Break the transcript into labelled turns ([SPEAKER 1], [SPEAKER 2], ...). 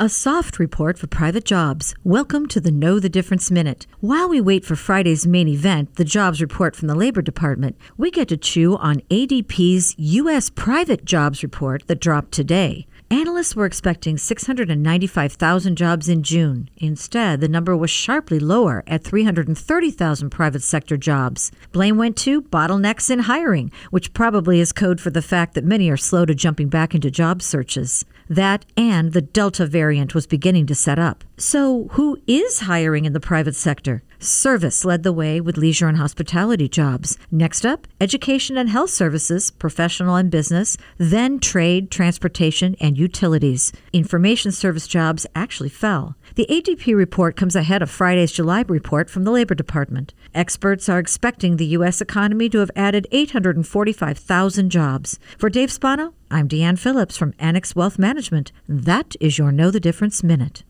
[SPEAKER 1] a soft report for private jobs. Welcome to the Know the Difference Minute. While we wait for Friday's main event, the jobs report from the Labor Department, we get to chew on ADP's U.S. private jobs report that dropped today. Analysts were expecting 695,000 jobs in June. Instead, the number was sharply lower at 330,000 private sector jobs. Blame went to bottlenecks in hiring, which probably is code for the fact that many are slow to jumping back into job searches. That and the Delta variant was beginning to set up. So, who is hiring in the private sector? Service led the way with leisure and hospitality jobs. Next up, education and health services, professional and business, then trade, transportation, and utilities. Information service jobs actually fell. The ADP report comes ahead of Friday's July report from the Labor Department. Experts are expecting the U.S. economy to have added 845,000 jobs. For Dave Spano, I'm Deanne Phillips from Annex Wealth Management. That is your Know the Difference Minute.